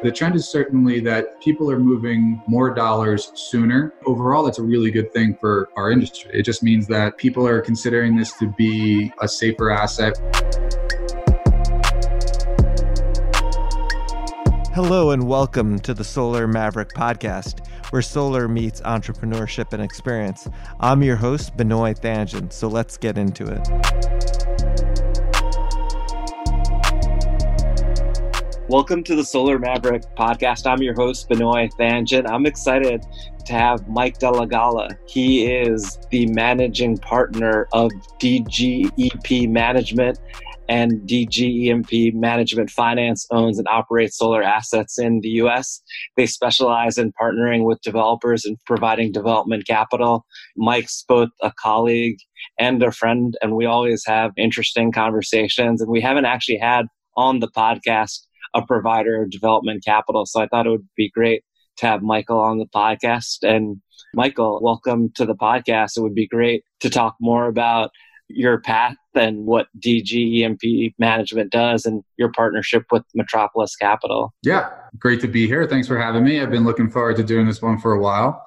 The trend is certainly that people are moving more dollars sooner. Overall, that's a really good thing for our industry. It just means that people are considering this to be a safer asset. Hello, and welcome to the Solar Maverick podcast, where solar meets entrepreneurship and experience. I'm your host, Benoit Thanjan, so let's get into it. Welcome to the Solar Maverick podcast. I'm your host, Benoit Thanjan. I'm excited to have Mike Delagala. He is the managing partner of DGEP Management and DGEMP Management Finance owns and operates solar assets in the US. They specialize in partnering with developers and providing development capital. Mike's both a colleague and a friend, and we always have interesting conversations. And we haven't actually had on the podcast a provider of development capital. So I thought it would be great to have Michael on the podcast. And Michael, welcome to the podcast. It would be great to talk more about your path and what DGEMP management does and your partnership with Metropolis Capital. Yeah, great to be here. Thanks for having me. I've been looking forward to doing this one for a while.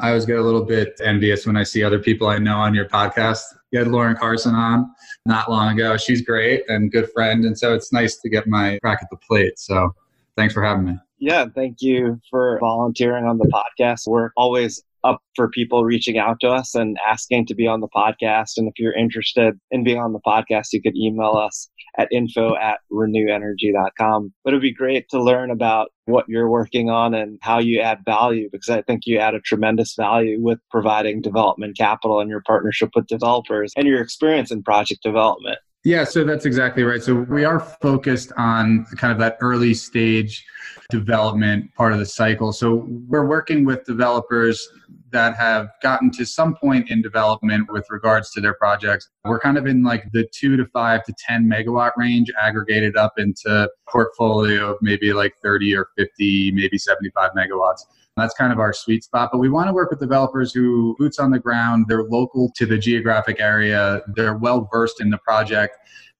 I always get a little bit envious when I see other people I know on your podcast. You had Lauren Carson on not long ago. She's great and good friend. And so it's nice to get my crack at the plate. So thanks for having me. Yeah, thank you for volunteering on the podcast. We're always up for people reaching out to us and asking to be on the podcast. And if you're interested in being on the podcast, you could email us at info at renewenergy.com. But it'd be great to learn about what you're working on and how you add value because I think you add a tremendous value with providing development capital and your partnership with developers and your experience in project development. Yeah, so that's exactly right. So we are focused on kind of that early stage development part of the cycle. So we're working with developers that have gotten to some point in development with regards to their projects. We're kind of in like the two to five to 10 megawatt range, aggregated up into portfolio of maybe like 30 or 50, maybe 75 megawatts. That's kind of our sweet spot. But we want to work with developers who boots on the ground, they're local to the geographic area, they're well versed in the project,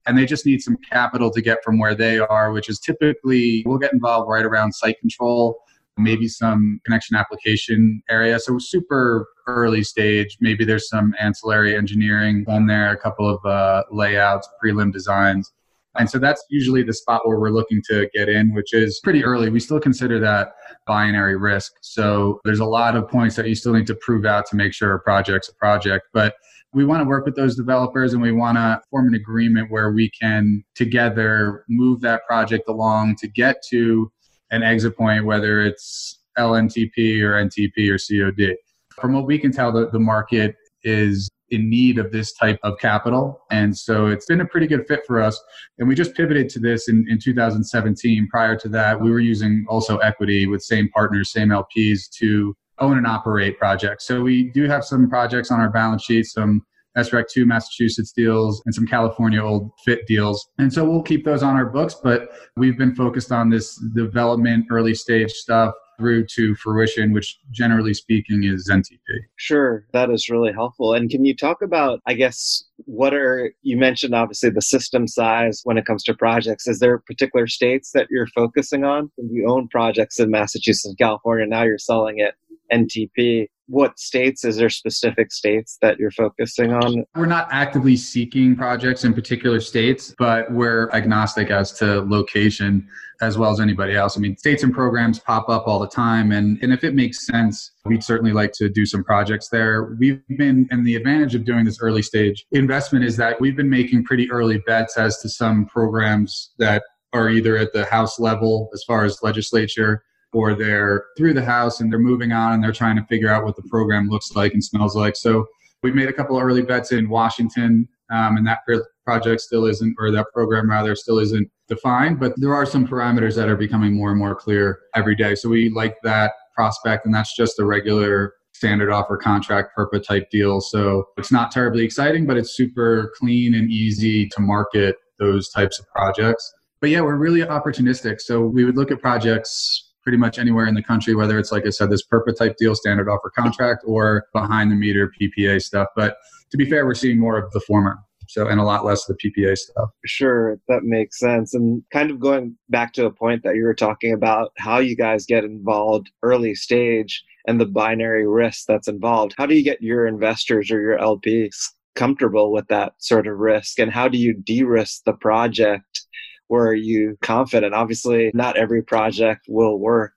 and they just need some capital to get from where they are, which is typically we'll get involved right around site control, maybe some connection application area. So super early stage. Maybe there's some ancillary engineering on there, a couple of uh, layouts, prelim designs. And so that's usually the spot where we're looking to get in, which is pretty early. We still consider that binary risk. So there's a lot of points that you still need to prove out to make sure a project's a project. But we want to work with those developers and we want to form an agreement where we can together move that project along to get to an exit point, whether it's LNTP or NTP or COD. From what we can tell, the, the market is in need of this type of capital. And so it's been a pretty good fit for us. And we just pivoted to this in, in 2017. Prior to that, we were using also equity with same partners, same LPs to own and operate projects. So we do have some projects on our balance sheet, some SREC 2 Massachusetts deals and some California old fit deals. And so we'll keep those on our books, but we've been focused on this development, early stage stuff through to fruition, which generally speaking is NTP. Sure, that is really helpful. And can you talk about, I guess, what are, you mentioned obviously the system size when it comes to projects. Is there particular states that you're focusing on? You own projects in Massachusetts and California, now you're selling it NTP what states? Is there specific states that you're focusing on? We're not actively seeking projects in particular states but we're agnostic as to location as well as anybody else. I mean states and programs pop up all the time and, and if it makes sense we'd certainly like to do some projects there. We've been and the advantage of doing this early stage investment is that we've been making pretty early bets as to some programs that are either at the house level as far as legislature or they're through the house and they're moving on and they're trying to figure out what the program looks like and smells like. So we've made a couple of early bets in Washington, um, and that project still isn't, or that program rather, still isn't defined. But there are some parameters that are becoming more and more clear every day. So we like that prospect, and that's just a regular standard offer contract PURPA type deal. So it's not terribly exciting, but it's super clean and easy to market those types of projects. But yeah, we're really opportunistic. So we would look at projects pretty much anywhere in the country, whether it's, like I said, this PURPA type deal, standard offer contract, or behind the meter PPA stuff. But to be fair, we're seeing more of the former. So, and a lot less of the PPA stuff. Sure, that makes sense. And kind of going back to a point that you were talking about, how you guys get involved early stage and the binary risk that's involved. How do you get your investors or your LPs comfortable with that sort of risk? And how do you de risk the project? Where you confident? Obviously, not every project will work,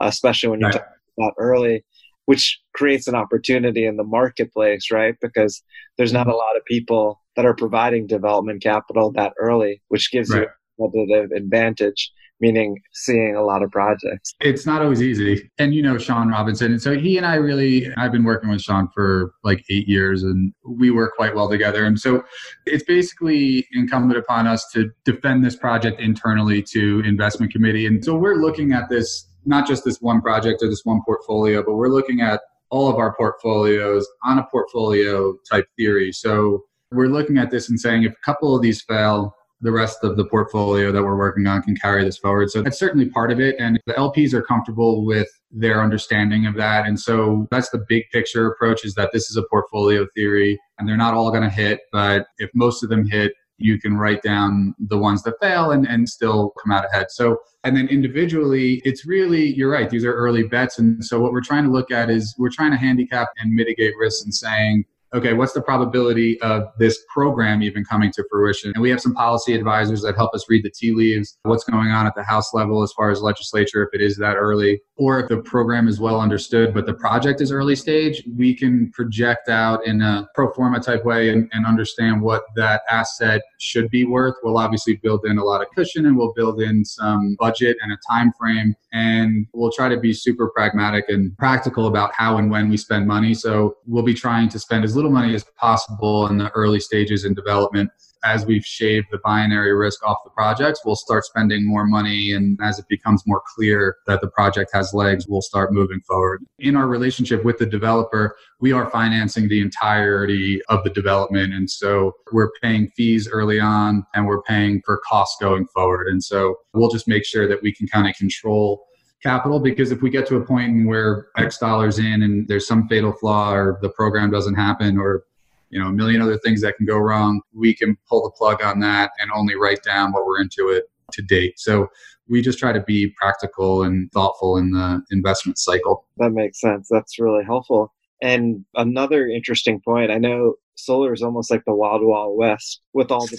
especially when you right. talk about early which creates an opportunity in the marketplace, right? Because there's not a mm-hmm. lot of people that are providing development capital that early, which gives right. you a competitive advantage meaning seeing a lot of projects. It's not always easy. And you know Sean Robinson. And so he and I really I've been working with Sean for like 8 years and we work quite well together. And so it's basically incumbent upon us to defend this project internally to investment committee. And so we're looking at this not just this one project or this one portfolio, but we're looking at all of our portfolios on a portfolio type theory. So we're looking at this and saying if a couple of these fail, the rest of the portfolio that we're working on can carry this forward. So that's certainly part of it. And the LPs are comfortable with their understanding of that. And so that's the big picture approach is that this is a portfolio theory and they're not all going to hit, but if most of them hit, you can write down the ones that fail and, and still come out ahead. So, and then individually, it's really, you're right, these are early bets. And so what we're trying to look at is we're trying to handicap and mitigate risks and saying, okay, what's the probability of this program even coming to fruition? And we have some policy advisors that help us read the tea leaves, what's going on at the House level as far as legislature, if it is that early, or if the program is well understood, but the project is early stage, we can project out in a pro forma type way and, and understand what that asset should be worth. We'll obviously build in a lot of cushion and we'll build in some budget and a time frame and we'll try to be super pragmatic and practical about how and when we spend money. So we'll be trying to spend as little money as possible in the early stages in development. As we've shaved the binary risk off the projects, we'll start spending more money. And as it becomes more clear that the project has legs, we'll start moving forward. In our relationship with the developer, we are financing the entirety of the development. And so we're paying fees early on and we're paying for costs going forward. And so we'll just make sure that we can kind of control capital because if we get to a point where X dollars in and there's some fatal flaw or the program doesn't happen or you know a million other things that can go wrong, we can pull the plug on that and only write down what we're into it to date. So we just try to be practical and thoughtful in the investment cycle. That makes sense. That's really helpful. And another interesting point, I know solar is almost like the wild wild west with all the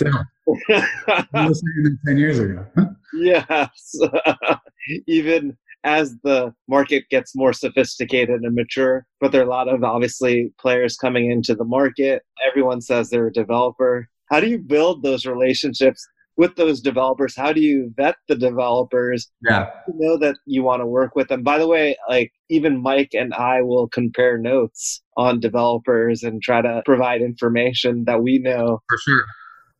Still, 10 years ago. yes. Even as the market gets more sophisticated and mature. But there are a lot of obviously players coming into the market. Everyone says they're a developer. How do you build those relationships with those developers? How do you vet the developers? Yeah. You know that you want to work with them. By the way, like even Mike and I will compare notes on developers and try to provide information that we know. For sure.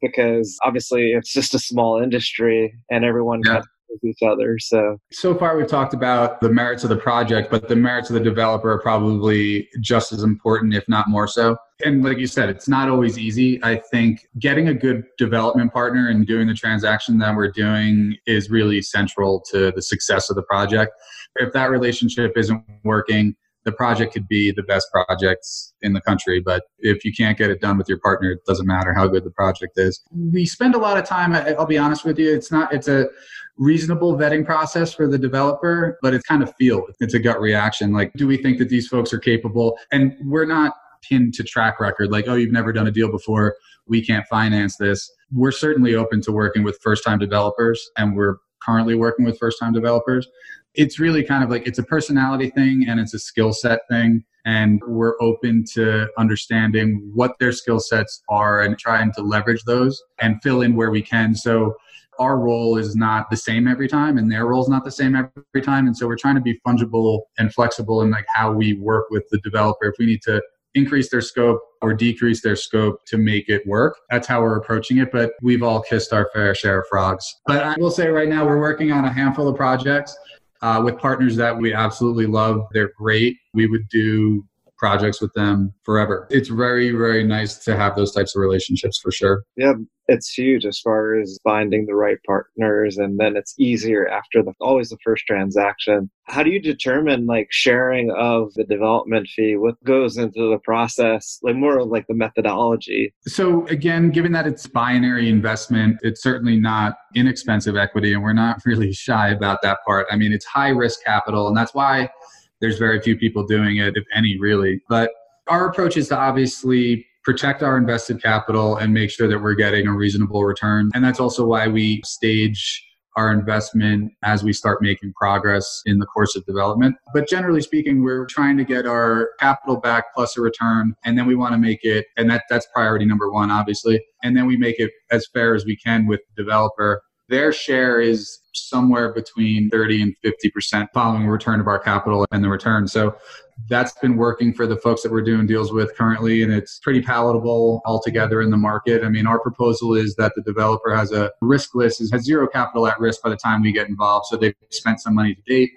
Because obviously it's just a small industry and everyone yeah with each other. So so far we've talked about the merits of the project, but the merits of the developer are probably just as important, if not more so. And like you said, it's not always easy. I think getting a good development partner and doing the transaction that we're doing is really central to the success of the project. If that relationship isn't working, the project could be the best projects in the country, but if you can't get it done with your partner, it doesn't matter how good the project is. We spend a lot of time, I'll be honest with you, it's not, it's a, reasonable vetting process for the developer, but it's kind of feel. It's a gut reaction. Like, do we think that these folks are capable? And we're not pinned to track record, like, oh, you've never done a deal before. We can't finance this. We're certainly open to working with first time developers, and we're currently working with first time developers. It's really kind of like it's a personality thing and it's a skill set thing. And we're open to understanding what their skill sets are and trying to leverage those and fill in where we can. So our role is not the same every time and their role is not the same every time. And so we're trying to be fungible and flexible in like how we work with the developer. If we need to increase their scope or decrease their scope to make it work that's how we're approaching it. But we've all kissed our fair share of frogs. But i will say right now we're working on a handful of projects uh, with partners that we absolutely love. They're great. We would do projects with them forever. It's very, very nice to have those types of relationships for sure. Yeah, it's huge as far as finding the right partners and then it's easier after the always the first transaction. How do you determine like sharing of the development fee? What goes into the process? Like more of like the methodology. So again given that it's binary investment it's certainly not inexpensive equity and we're not really shy about that part. I mean it's high risk capital and that's why there's very few people doing it if any really but our approach is to obviously protect our invested capital and make sure that we're getting a reasonable return. And that's also why we stage our investment as we start making progress in the course of development. But generally speaking, we're trying to get our capital back plus a return, and then we want to make it, and that, that's priority number one, obviously. And then we make it as fair as we can with the developer. Their share is somewhere between 30 and 50% following return of our capital and the return. So that's been working for the folks that we're doing deals with currently, and it's pretty palatable altogether in the market. I mean, our proposal is that the developer has a risk list, has zero capital at risk by the time we get involved. So they've spent some money to date.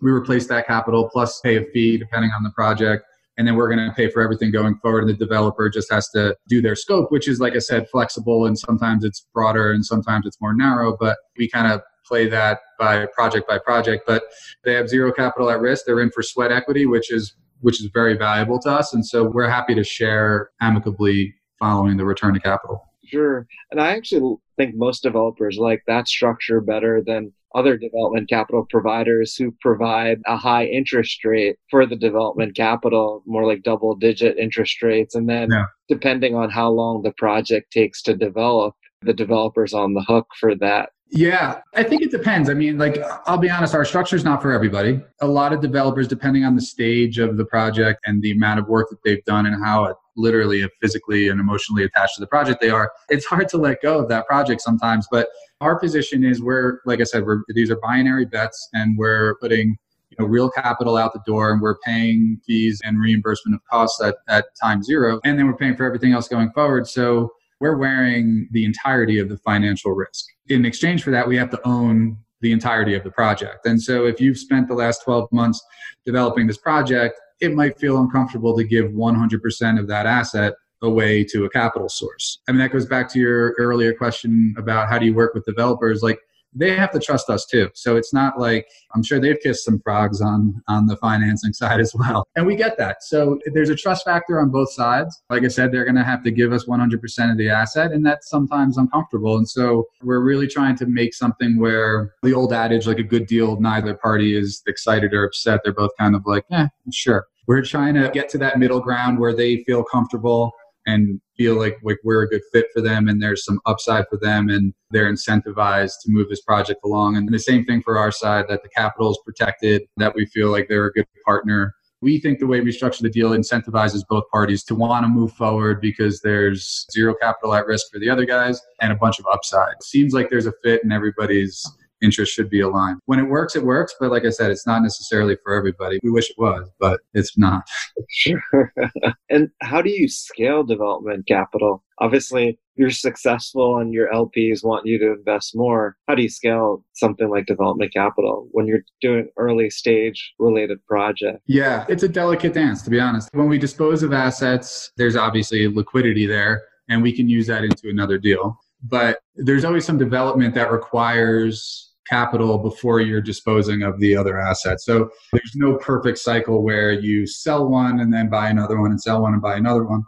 We replace that capital plus pay a fee depending on the project. And then we're going to pay for everything going forward. And the developer just has to do their scope, which is, like I said, flexible. And sometimes it's broader and sometimes it's more narrow. But we kind of play that by project by project. But they have zero capital at risk. They're in for sweat equity, which is which is very valuable to us. And so we're happy to share amicably following the return to capital. Sure. And I actually think most developers like that structure better than other development capital providers who provide a high interest rate for the development capital, more like double digit interest rates. And then, yeah. depending on how long the project takes to develop, the developer's on the hook for that yeah, I think it depends. I mean, like, I'll be honest, our structure is not for everybody. A lot of developers, depending on the stage of the project and the amount of work that they've done and how literally, physically, and emotionally attached to the project they are, it's hard to let go of that project sometimes. But our position is we're, like I said, we're, these are binary bets and we're putting you know, real capital out the door and we're paying fees and reimbursement of costs at, at time zero. And then we're paying for everything else going forward. So we're wearing the entirety of the financial risk. In exchange for that, we have to own the entirety of the project. And so if you've spent the last 12 months developing this project, it might feel uncomfortable to give 100% of that asset away to a capital source. I mean, that goes back to your earlier question about how do you work with developers? Like, they have to trust us too. So it's not like I'm sure they've kissed some frogs on on the financing side as well. And we get that. So there's a trust factor on both sides. Like I said, they're going to have to give us 100% of the asset and that's sometimes uncomfortable. And so we're really trying to make something where the old adage like a good deal neither party is excited or upset. They're both kind of like, "Yeah, sure." We're trying to get to that middle ground where they feel comfortable and feel like, like we're a good fit for them and there's some upside for them and they're incentivized to move this project along. And the same thing for our side that the capital is protected, that we feel like they're a good partner. We think the way we structure the deal incentivizes both parties to want to move forward because there's zero capital at risk for the other guys and a bunch of upside. Seems like there's a fit and everybody's interests should be aligned. When it works, it works. But like I said, it's not necessarily for everybody. We wish it was, but it's not. Sure. and how do you scale development capital? Obviously, you're successful and your LPs want you to invest more. How do you scale something like development capital when you're doing early stage related project? Yeah, it's a delicate dance, to be honest. When we dispose of assets, there's obviously liquidity there, and we can use that into another deal. But there's always some development that requires capital before you're disposing of the other asset. So there's no perfect cycle where you sell one and then buy another one and sell one and buy another one.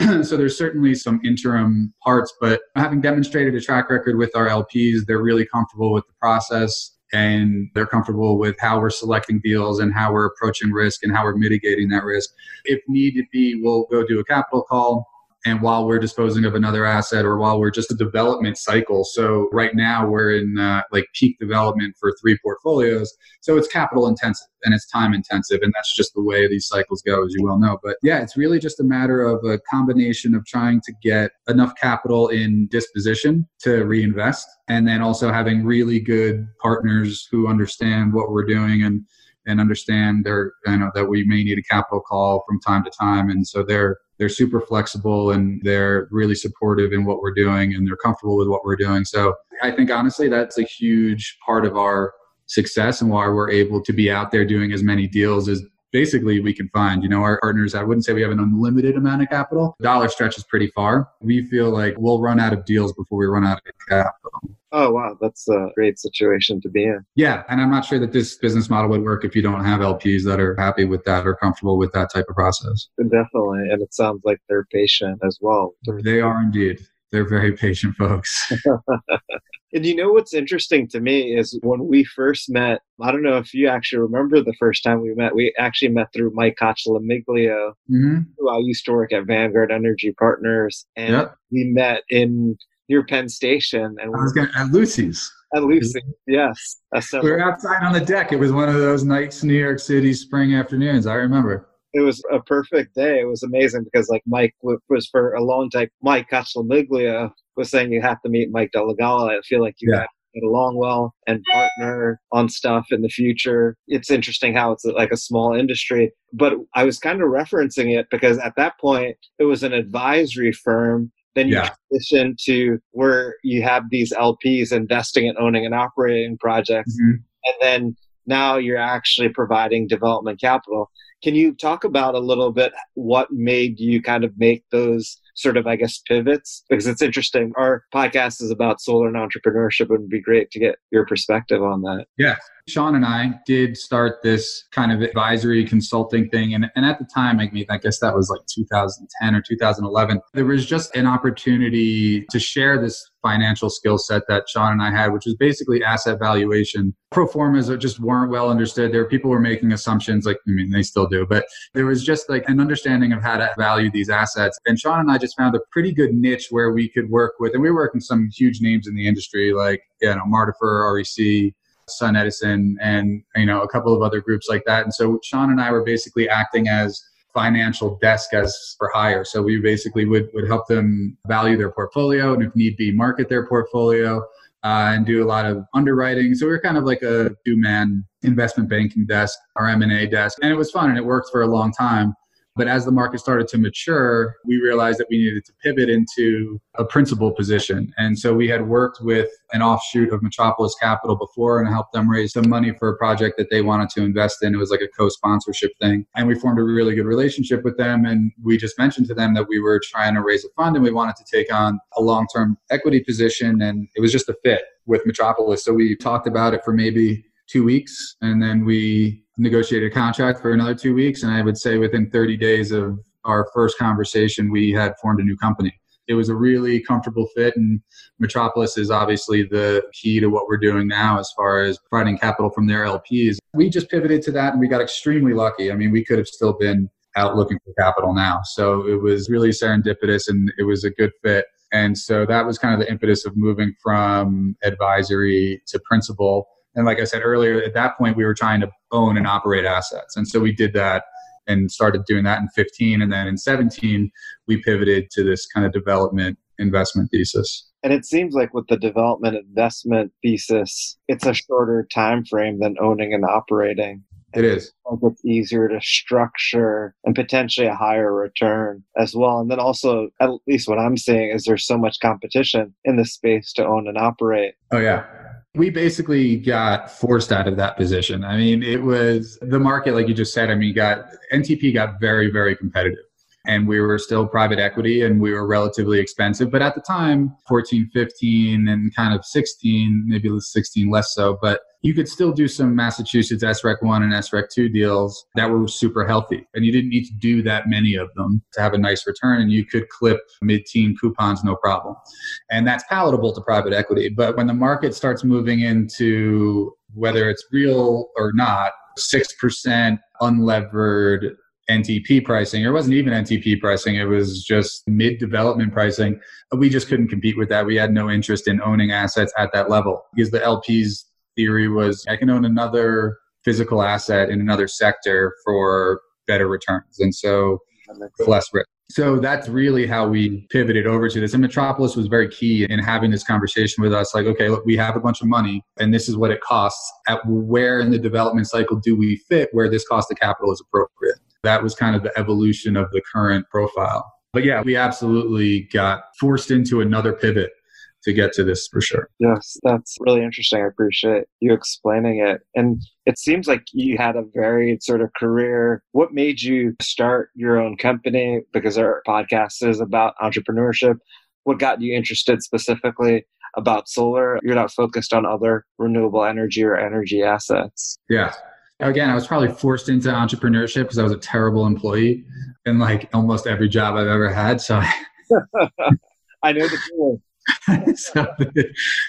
so there's certainly some interim parts, but having demonstrated a track record with our LPs, they're really comfortable with the process and they're comfortable with how we're selecting deals and how we're approaching risk and how we're mitigating that risk. If need be, we'll go do a capital call and while we're disposing of another asset or while we're just a development cycle. So right now we're in uh, like peak development for three portfolios. So it's capital intensive and it's time intensive. And that's just the way these cycles go, as you well know. But yeah, it's really just a matter of a combination of trying to get enough capital in disposition to reinvest and then also having really good partners who understand what we're doing and and understand their you know that we may need a capital call from time to time and so they're they're super flexible and they're really supportive in what we're doing and they're comfortable with what we're doing. So I think honestly, that's a huge part of our success and why we're able to be out there doing as many deals as basically we can find. You know, our partners, I wouldn't say we have an unlimited amount of capital. Dollar stretches pretty far. We feel like we'll run out of deals before we run out of capital. Oh, wow. That's a great situation to be in. Yeah. And I'm not sure that this business model would work if you don't have LPs that are happy with that or comfortable with that type of process. Definitely. And it sounds like they're patient as well. They are indeed. They're very patient folks. And you know what's interesting to me is when we first met, I don't know if you actually remember the first time we met. We actually met through Mike Cocchlamiglio, mm-hmm. who I used to work at Vanguard Energy Partners. And yep. we met in near Penn Station. And I was going at Lucy's. At Lucy, yes. we were outside on the deck. It was one of those nice New York City spring afternoons. I remember it was a perfect day. It was amazing because like Mike was for a long time. Mike Cocchlamiglio was saying you have to meet Mike DeLaGala. I feel like you yeah. get along well and partner on stuff in the future. It's interesting how it's like a small industry, but I was kind of referencing it because at that point it was an advisory firm. Then you yeah. transition to where you have these LPs investing and owning and operating projects, mm-hmm. and then now you're actually providing development capital. Can you talk about a little bit what made you kind of make those sort of, I guess, pivots? Because it's interesting. Our podcast is about solar and entrepreneurship. It would be great to get your perspective on that. Yeah. Sean and I did start this kind of advisory consulting thing. And, and at the time, I mean, I guess that was like 2010 or 2011. There was just an opportunity to share this financial skill set that Sean and I had, which was basically asset valuation. Pro formas just weren't well understood. There were people were making assumptions, like, I mean, they still do, but there was just like an understanding of how to value these assets. And Sean and I just found a pretty good niche where we could work with, and we were working some huge names in the industry, like, you know, Martifer, REC, SunEdison, and you know a couple of other groups like that. And so Sean and I were basically acting as financial desk as for hire. So we basically would would help them value their portfolio and if need be market their portfolio. Uh, and do a lot of underwriting. So we are kind of like a two-man investment banking desk, our M&A desk, and it was fun and it worked for a long time. But as the market started to mature, we realized that we needed to pivot into a principal position. And so we had worked with an offshoot of Metropolis Capital before and helped them raise some money for a project that they wanted to invest in. It was like a co sponsorship thing. And we formed a really good relationship with them. And we just mentioned to them that we were trying to raise a fund and we wanted to take on a long term equity position. And it was just a fit with Metropolis. So we talked about it for maybe two weeks and then we negotiated a contract for another two weeks. And I would say within 30 days of our first conversation, we had formed a new company. It was a really comfortable fit, and Metropolis is obviously the key to what we're doing now as far as providing capital from their LPs. We just pivoted to that and we got extremely lucky. I mean, we could have still been out looking for capital now. So it was really serendipitous and it was a good fit. And so that was kind of the impetus of moving from advisory to principal and like I said earlier, at that point, we were trying to own and operate assets. And so we did that and started doing that in 15. And then in 17, we pivoted to this kind of development investment thesis. And it seems like with the development investment thesis, it's a shorter time frame than owning and operating. It is. It's easier to structure and potentially a higher return as well. And then also, at least what I'm seeing is there's so much competition in the space to own and operate. Oh, yeah. We basically got forced out of that position. I mean, it was the market, like you just said. I mean, got NTP got very, very competitive and we were still private equity and we were relatively expensive. But at the time, 14, 15, and kind of 16, maybe 16 less so, but you could still do some Massachusetts SREC 1 and SREC 2 deals that were super healthy. And you didn't need to do that many of them to have a nice return. And you could clip mid teen coupons no problem. And that's palatable to private equity. But when the market starts moving into whether it's real or not, 6% unlevered NTP pricing, or it wasn't even NTP pricing, it was just mid development pricing. We just couldn't compete with that. We had no interest in owning assets at that level because the LP's theory was I can own another physical asset in another sector for better returns. And so less risk. So that's really how we pivoted over to this. And Metropolis was very key in having this conversation with us. Like, okay, look, we have a bunch of money and this is what it costs. At where in the development cycle do we fit where this cost of capital is appropriate? That was kind of the evolution of the current profile. But yeah, we absolutely got forced into another pivot to get to this for sure. Yes, that's really interesting. I appreciate you explaining it. And it seems like you had a varied sort of career. What made you start your own company? Because our podcast is about entrepreneurship. What got you interested specifically about solar? You're not focused on other renewable energy or energy assets. Yeah. Again, I was probably forced into entrepreneurship because I was a terrible employee in like almost every job I've ever had. So I know the feeling. so,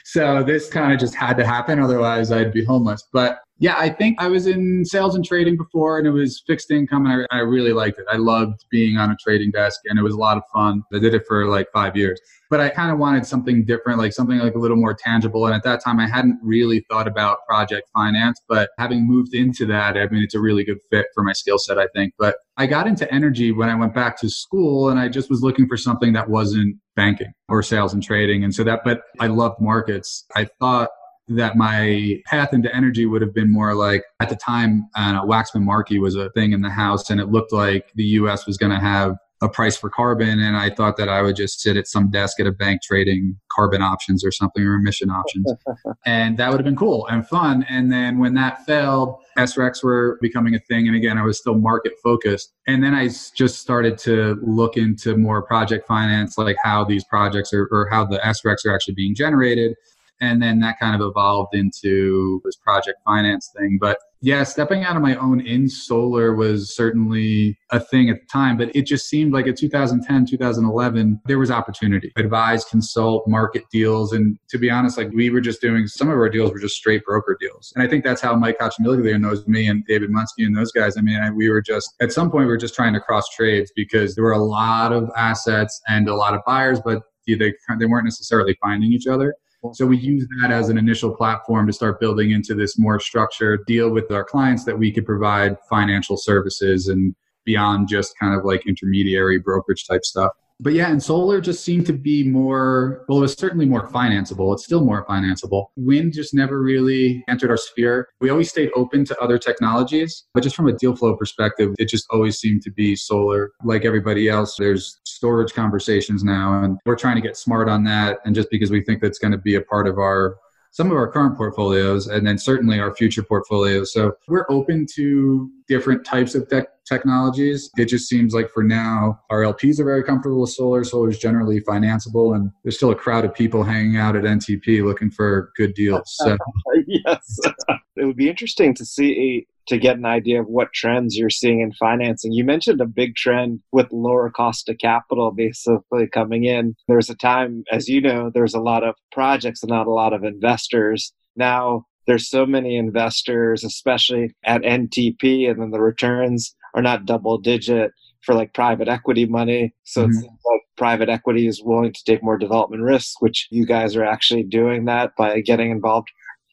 so this kind of just had to happen. Otherwise, I'd be homeless. But yeah, I think I was in sales and trading before, and it was fixed income, and I, I really liked it. I loved being on a trading desk, and it was a lot of fun. I did it for like five years, but I kind of wanted something different, like something like a little more tangible. And at that time, I hadn't really thought about project finance, but having moved into that, I mean, it's a really good fit for my skill set, I think. But I got into energy when I went back to school, and I just was looking for something that wasn't banking or sales and trading, and so that. But I loved markets. I thought that my path into energy would have been more like at the time uh, waxman markey was a thing in the house and it looked like the us was going to have a price for carbon and i thought that i would just sit at some desk at a bank trading carbon options or something or emission options. And that would have been cool and fun and then when that failed srecs were becoming a thing and again i was still market focused. And then i just started to look into more project finance like how these projects are or how the srecs are actually being generated and then that kind of evolved into this project finance thing. But yeah stepping out of my own in solar was certainly a thing at the time but it just seemed like in 2010 2011 there was opportunity. Advise consult market deals and to be honest like we were just doing some of our deals were just straight broker deals. And i think that's how mike Hachimilli knows me and david munsky and those guys. I mean I, we were just at some point we were just trying to cross trades because there were a lot of assets and a lot of buyers but they, they weren't necessarily finding each other so we use that as an initial platform to start building into this more structured deal with our clients that we could provide financial services and beyond just kind of like intermediary brokerage type stuff but yeah, and solar just seemed to be more, well, it was certainly more financeable. It's still more financeable. Wind just never really entered our sphere. We always stayed open to other technologies, but just from a deal flow perspective, it just always seemed to be solar. Like everybody else, there's storage conversations now, and we're trying to get smart on that. And just because we think that's going to be a part of our some of our current portfolios and then certainly our future portfolios. So we're open to different types of tech technologies. It just seems like for now, our LPs are very comfortable with solar. Solar is generally financeable, and there's still a crowd of people hanging out at NTP looking for good deals. So. yes, it would be interesting to see to get an idea of what trends you're seeing in financing. You mentioned a big trend with lower cost of capital basically coming in. There's a time, as you know, there's a lot of projects and not a lot of investors. Now there's so many investors, especially at NTP, and then the returns are not double digit for like private equity money. So mm-hmm. it's like private equity is willing to take more development risks, which you guys are actually doing that by getting involved.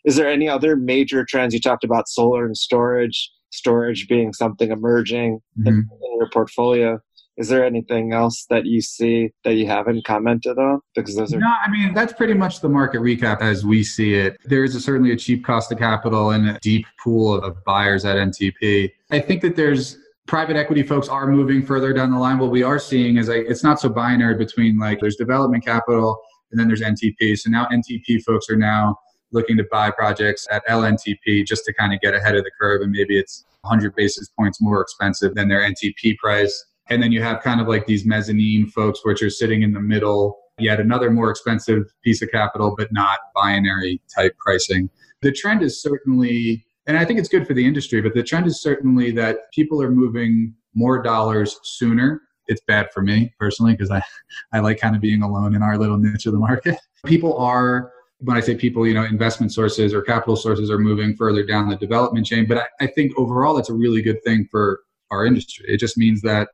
Is there any other major trends? You talked about solar and storage, storage being something emerging mm-hmm. in, in your portfolio. Is there anything else that you see that you haven't commented on? Because those are no i mean that's pretty much the market recap as we see it. There is a, certainly a cheap cost of capital and a deep pool of buyers at ntp i think that there's private equity folks are moving further down the line. What we are seeing is like it's not so binary between like there's development capital and then there's ntp so now ntp folks are now looking to buy projects at lntp just to kind of get ahead of the curve and maybe it's 100 basis points more expensive than their ntp price and then you have kind of like these mezzanine folks, which are sitting in the middle, yet another more expensive piece of capital, but not binary type pricing. The trend is certainly, and I think it's good for the industry, but the trend is certainly that people are moving more dollars sooner. It's bad for me personally because I, I like kind of being alone in our little niche of the market. People are when I say people, you know, investment sources or capital sources are moving further down the development chain. But I, I, think overall, that's a really good thing for our industry. It just means that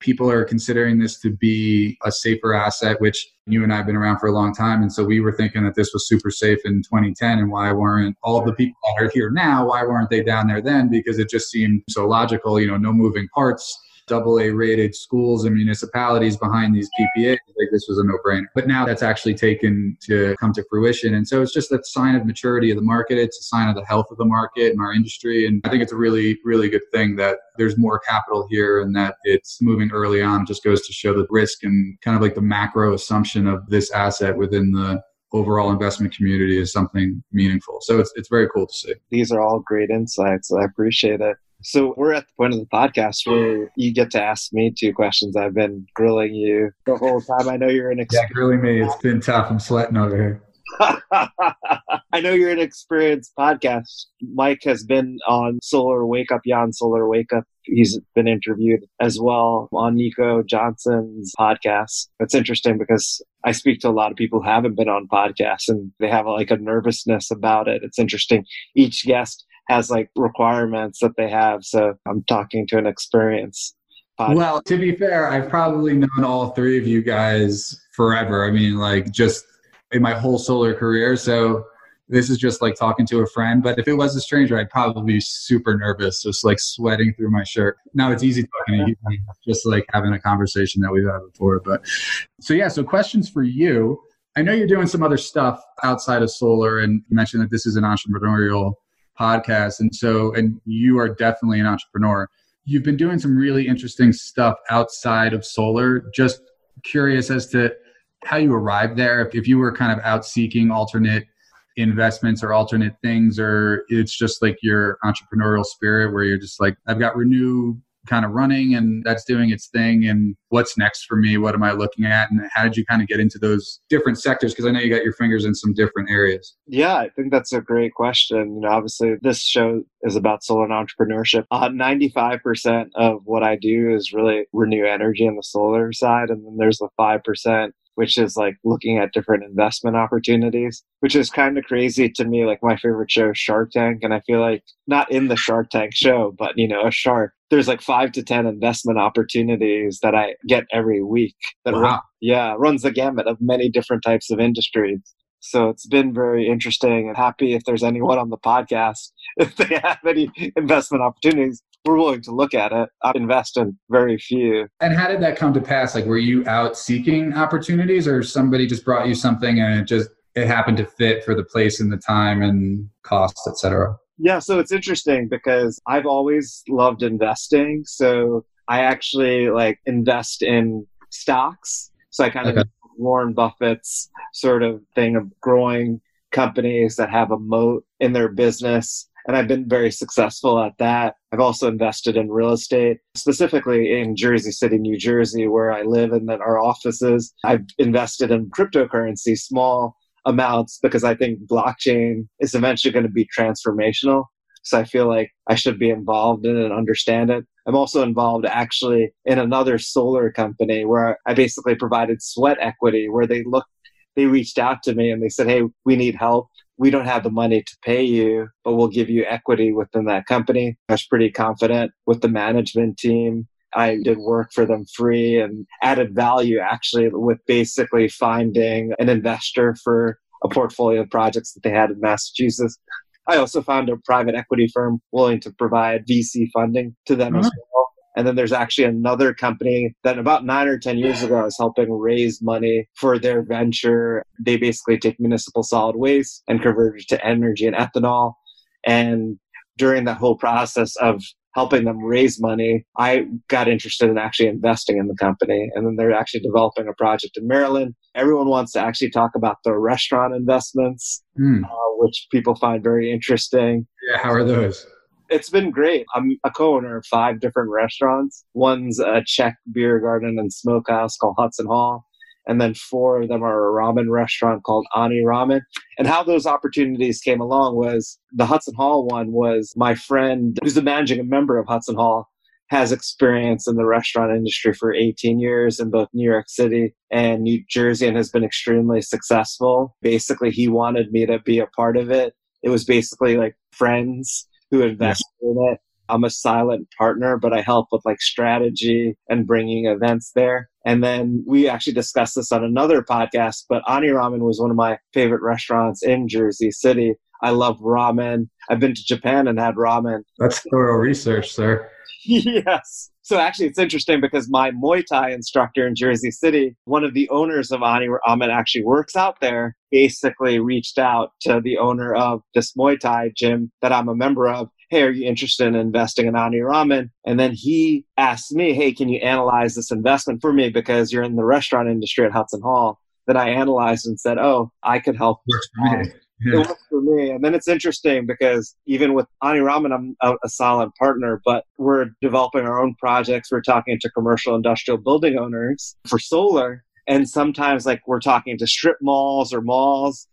people are considering this to be a safer asset, which you and I have been around for a long time. And so we were thinking that this was super safe in 2010. And why weren't all the people that are here now, why weren't they down there then? Because it just seemed so logical, you know, no moving parts double A rated schools and municipalities behind these PPAs, like this was a no brainer. But now that's actually taken to come to fruition. And so it's just a sign of maturity of the market. It's a sign of the health of the market and our industry. And I think it's a really, really good thing that there's more capital here and that it's moving early on just goes to show the risk and kind of like the macro assumption of this asset within the overall investment community is something meaningful. So it's it's very cool to see. These are all great insights. I appreciate it. So we're at the point of the podcast where you get to ask me two questions. I've been grilling you the whole time. I know you're an ex- yeah, grilling me. It's been tough. I'm sweating over here. I know you're an experienced podcast. Mike has been on Solar Wake Up, Jan Solar Wake Up. He's been interviewed as well on Nico Johnson's podcast. It's interesting because I speak to a lot of people who haven't been on podcasts and they have like a nervousness about it. It's interesting. Each guest has like requirements that they have. So I'm talking to an experienced Podcast. Well, to be fair, I've probably known all three of you guys forever. I mean, like just in my whole solar career. So this is just like talking to a friend. But if it was a stranger, I'd probably be super nervous, just like sweating through my shirt. Now it's easy talking to you, just like having a conversation that we've had before. But so, yeah, so questions for you. I know you're doing some other stuff outside of solar, and you mentioned that this is an entrepreneurial podcast. And so, and you are definitely an entrepreneur. You've been doing some really interesting stuff outside of solar. Just curious as to how you arrived there. If, if you were kind of out seeking alternate investments or alternate things, or it's just like your entrepreneurial spirit where you're just like, I've got Renew kind of running and that's doing its thing and what's next for me? What am i looking at? And how did you kind of get into those different sectors? Because i know you got your fingers in some different areas. Yeah i think that's a great question. You know obviously this show is about solar and entrepreneurship. Uh, 95% of what i do is really renew energy on the solar side and then there's the 5% which is like looking at different investment opportunities, which is kind of crazy to me. Like my favorite show Shark Tank. And I feel like not in the Shark Tank show, but you know, a shark, there's like five to 10 investment opportunities that I get every week that, wow. run, yeah, runs the gamut of many different types of industries. So it's been very interesting and happy if there's anyone on the podcast, if they have any investment opportunities, we're willing to look at it. I invest in very few. And how did that come to pass? Like, were you out seeking opportunities, or somebody just brought you something and it just it happened to fit for the place and the time and costs, etc. Yeah, so it's interesting because I've always loved investing. So I actually like invest in stocks. So I kind okay. Warren Buffett's sort of thing of growing companies that have a moat in their business and I've been very successful at that. I've also invested in real estate, specifically in Jersey City, New Jersey, where I live and then our offices. I've invested in cryptocurrency, small amounts, because I think blockchain is eventually going to be transformational. So I feel like I should be involved in it and understand it. I'm also involved actually in another solar company where I basically provided sweat equity, where they looked, they reached out to me and they said, Hey, we need help we don't have the money to pay you, but we'll give you equity within that company. I was pretty confident with the management team. I did work for them free and added value actually with basically finding an investor for a portfolio of projects that they had in Massachusetts. I also found a private equity firm willing to provide VC funding to them as uh-huh. well. And then there's actually another company that about nine or 10 years ago I was helping raise money for their venture. They basically take municipal solid waste and convert it to energy and ethanol. And during that whole process of helping them raise money, I got interested in actually investing in the company. And then they're actually developing a project in Maryland. Everyone wants to actually talk about the restaurant investments, mm. uh, which people find very interesting. Yeah, how are those? It's been great. I'm a co-owner of five different restaurants. One's a Czech beer garden and smokehouse called Hudson Hall. And then four of them are a ramen restaurant called Ani Ramen. And how those opportunities came along was the Hudson Hall one was my friend who's the managing member of Hudson Hall has experience in the restaurant industry for 18 years in both New York City and New Jersey and has been extremely successful. Basically, he wanted me to be a part of it. It was basically like friends who invested in it. I'm a silent partner, but I help with like strategy and bringing events there. And then we actually discussed this on another podcast, but Ani Ramen was one of my favorite restaurants in Jersey City. I love ramen. I've been to Japan and had ramen. That's thorough research, sir. yes. So actually, it's interesting because my Muay Thai instructor in Jersey City, one of the owners of Ani Ramen actually works out there, basically reached out to the owner of this Muay Thai gym that I'm a member of. Hey, are you interested in investing in Ani Ramen? And then he asked me, Hey, can you analyze this investment for me? Because you're in the restaurant industry at Hudson Hall. that I analyzed and said, "Oh, I could help." Yeah. Um, it works for me. And then it's interesting because even with Ani Ramen, I'm a, a, solid partner, but we're developing our own projects. We're talking to commercial industrial building owners for solar. And sometimes, like, we're talking to strip malls or malls.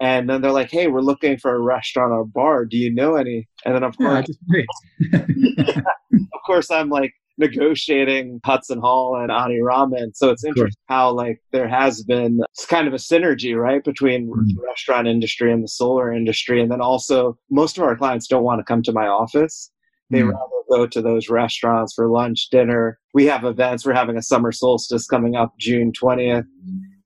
And then they're like, hey, we're looking for a restaurant or bar. Do you know any? And then, of course, yeah, of course, I'm like, negotiating Hudson Hall and Ani Ramen. So it's interesting how like there has been it's kind of a synergy, right, between mm-hmm. the restaurant industry and the solar industry. And then also most of our clients don't want to come to my office. They mm-hmm. rather go to those restaurants for lunch, dinner. We have events. We're having a summer solstice coming up June 20th.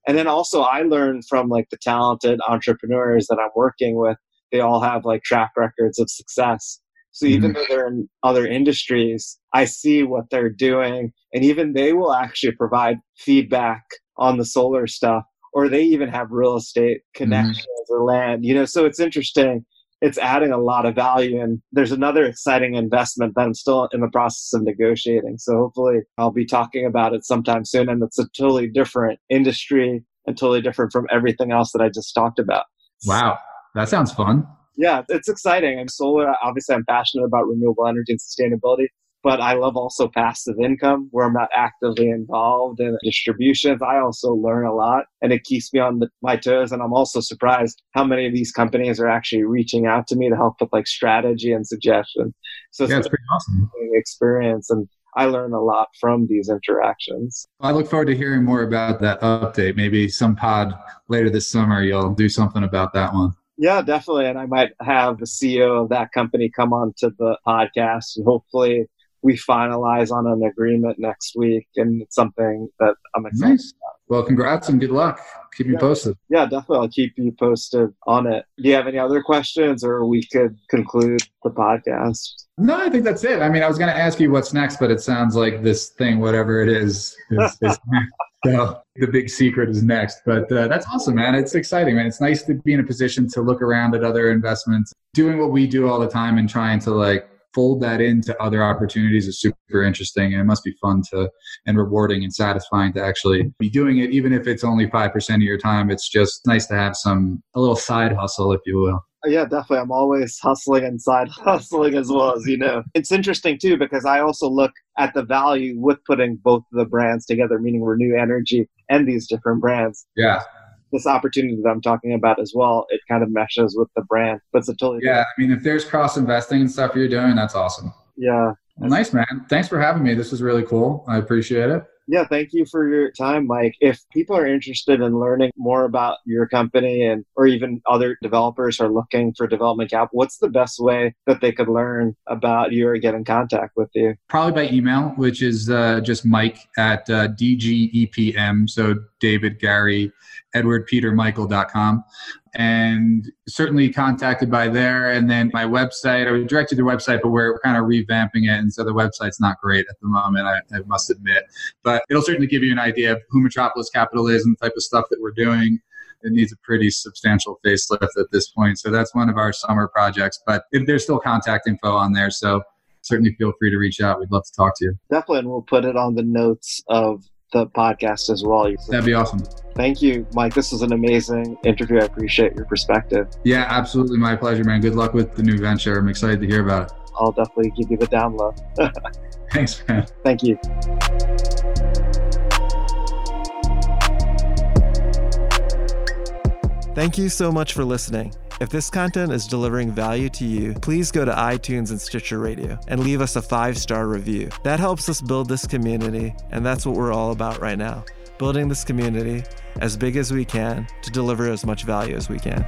And then also I learned from like the talented entrepreneurs that I'm working with. They all have like track records of success. So even mm-hmm. though they're in other industries, I see what they're doing. And even they will actually provide feedback on the solar stuff, or they even have real estate mm-hmm. connections mm-hmm. or land, you know. So it's interesting. It's adding a lot of value. And there's another exciting investment that I'm still in the process of negotiating. So hopefully I'll be talking about it sometime soon. And it's a totally different industry and totally different from everything else that I just talked about. Wow. That sounds fun yeah, it's exciting. I'm solar. Obviously, I'm passionate about renewable energy and sustainability, but I love also passive income where I'm not actively involved in distributions. I also learn a lot and it keeps me on the, my toes. And I'm also surprised how many of these companies are actually reaching out to me to help with like strategy and suggestion. So it's, yeah, it's pretty awesome experience. And I learn a lot from these interactions. I look forward to hearing more about that update. Maybe some pod later this summer, you'll do something about that one. Yeah, definitely. And I might have the CEO of that company come on to the podcast and hopefully we finalize on an agreement next week. And it's something that I'm excited nice. about. Well, congrats and good luck. Keep me posted. Yeah, definitely. I'll keep you posted on it. Do you have any other questions or we could conclude the podcast? No, I think that's it. I mean, I was going to ask you what's next, but it sounds like this thing, whatever it is, is, is so the big secret is next. But uh, that's awesome, man. It's exciting, man. It's nice to be in a position to look around at other investments, doing what we do all the time and trying to like fold that into other opportunities is super interesting and it must be fun to and rewarding and satisfying to actually be doing it even if it's only 5% of your time it's just nice to have some a little side hustle if you will yeah, definitely. I'm always hustling and side hustling as well as you know. It's interesting too because I also look at the value with putting both the brands together, meaning Renew Energy and these different brands. Yeah. This opportunity that I'm talking about as well, it kind of meshes with the brand, but it's a totally yeah. I mean, if there's cross investing and stuff you're doing, that's awesome. Yeah. Well, nice man. Thanks for having me. This was really cool. I appreciate it. Yeah, thank you for your time, Mike. If people are interested in learning more about your company and or even other developers are looking for development cap, what's the best way that they could learn about you or get in contact with you? Probably by email, which is uh, just Mike at uh, DGEPM. So David, Gary, Edward, Peter, Michael.com and certainly contacted by there. And then my website, I was directed to the website, but we're kind of revamping it. And so the website's not great at the moment, I, I must admit. But it'll certainly give you an idea of who Metropolis Capital is and the type of stuff that we're doing. It needs a pretty substantial facelift at this point. So that's one of our summer projects. But if there's still contact info on there. So certainly feel free to reach out. We'd love to talk to you. Definitely. And we'll put it on the notes of the podcast as well. That'd be awesome. Thank you, Mike. This was an amazing interview. I appreciate your perspective. Yeah, absolutely. My pleasure, man. Good luck with the new venture. I'm excited to hear about it. I'll definitely give you the download. Thanks, man. Thank you. Thank you so much for listening. If this content is delivering value to you, please go to iTunes and Stitcher Radio and leave us a five star review. That helps us build this community, and that's what we're all about right now building this community as big as we can to deliver as much value as we can.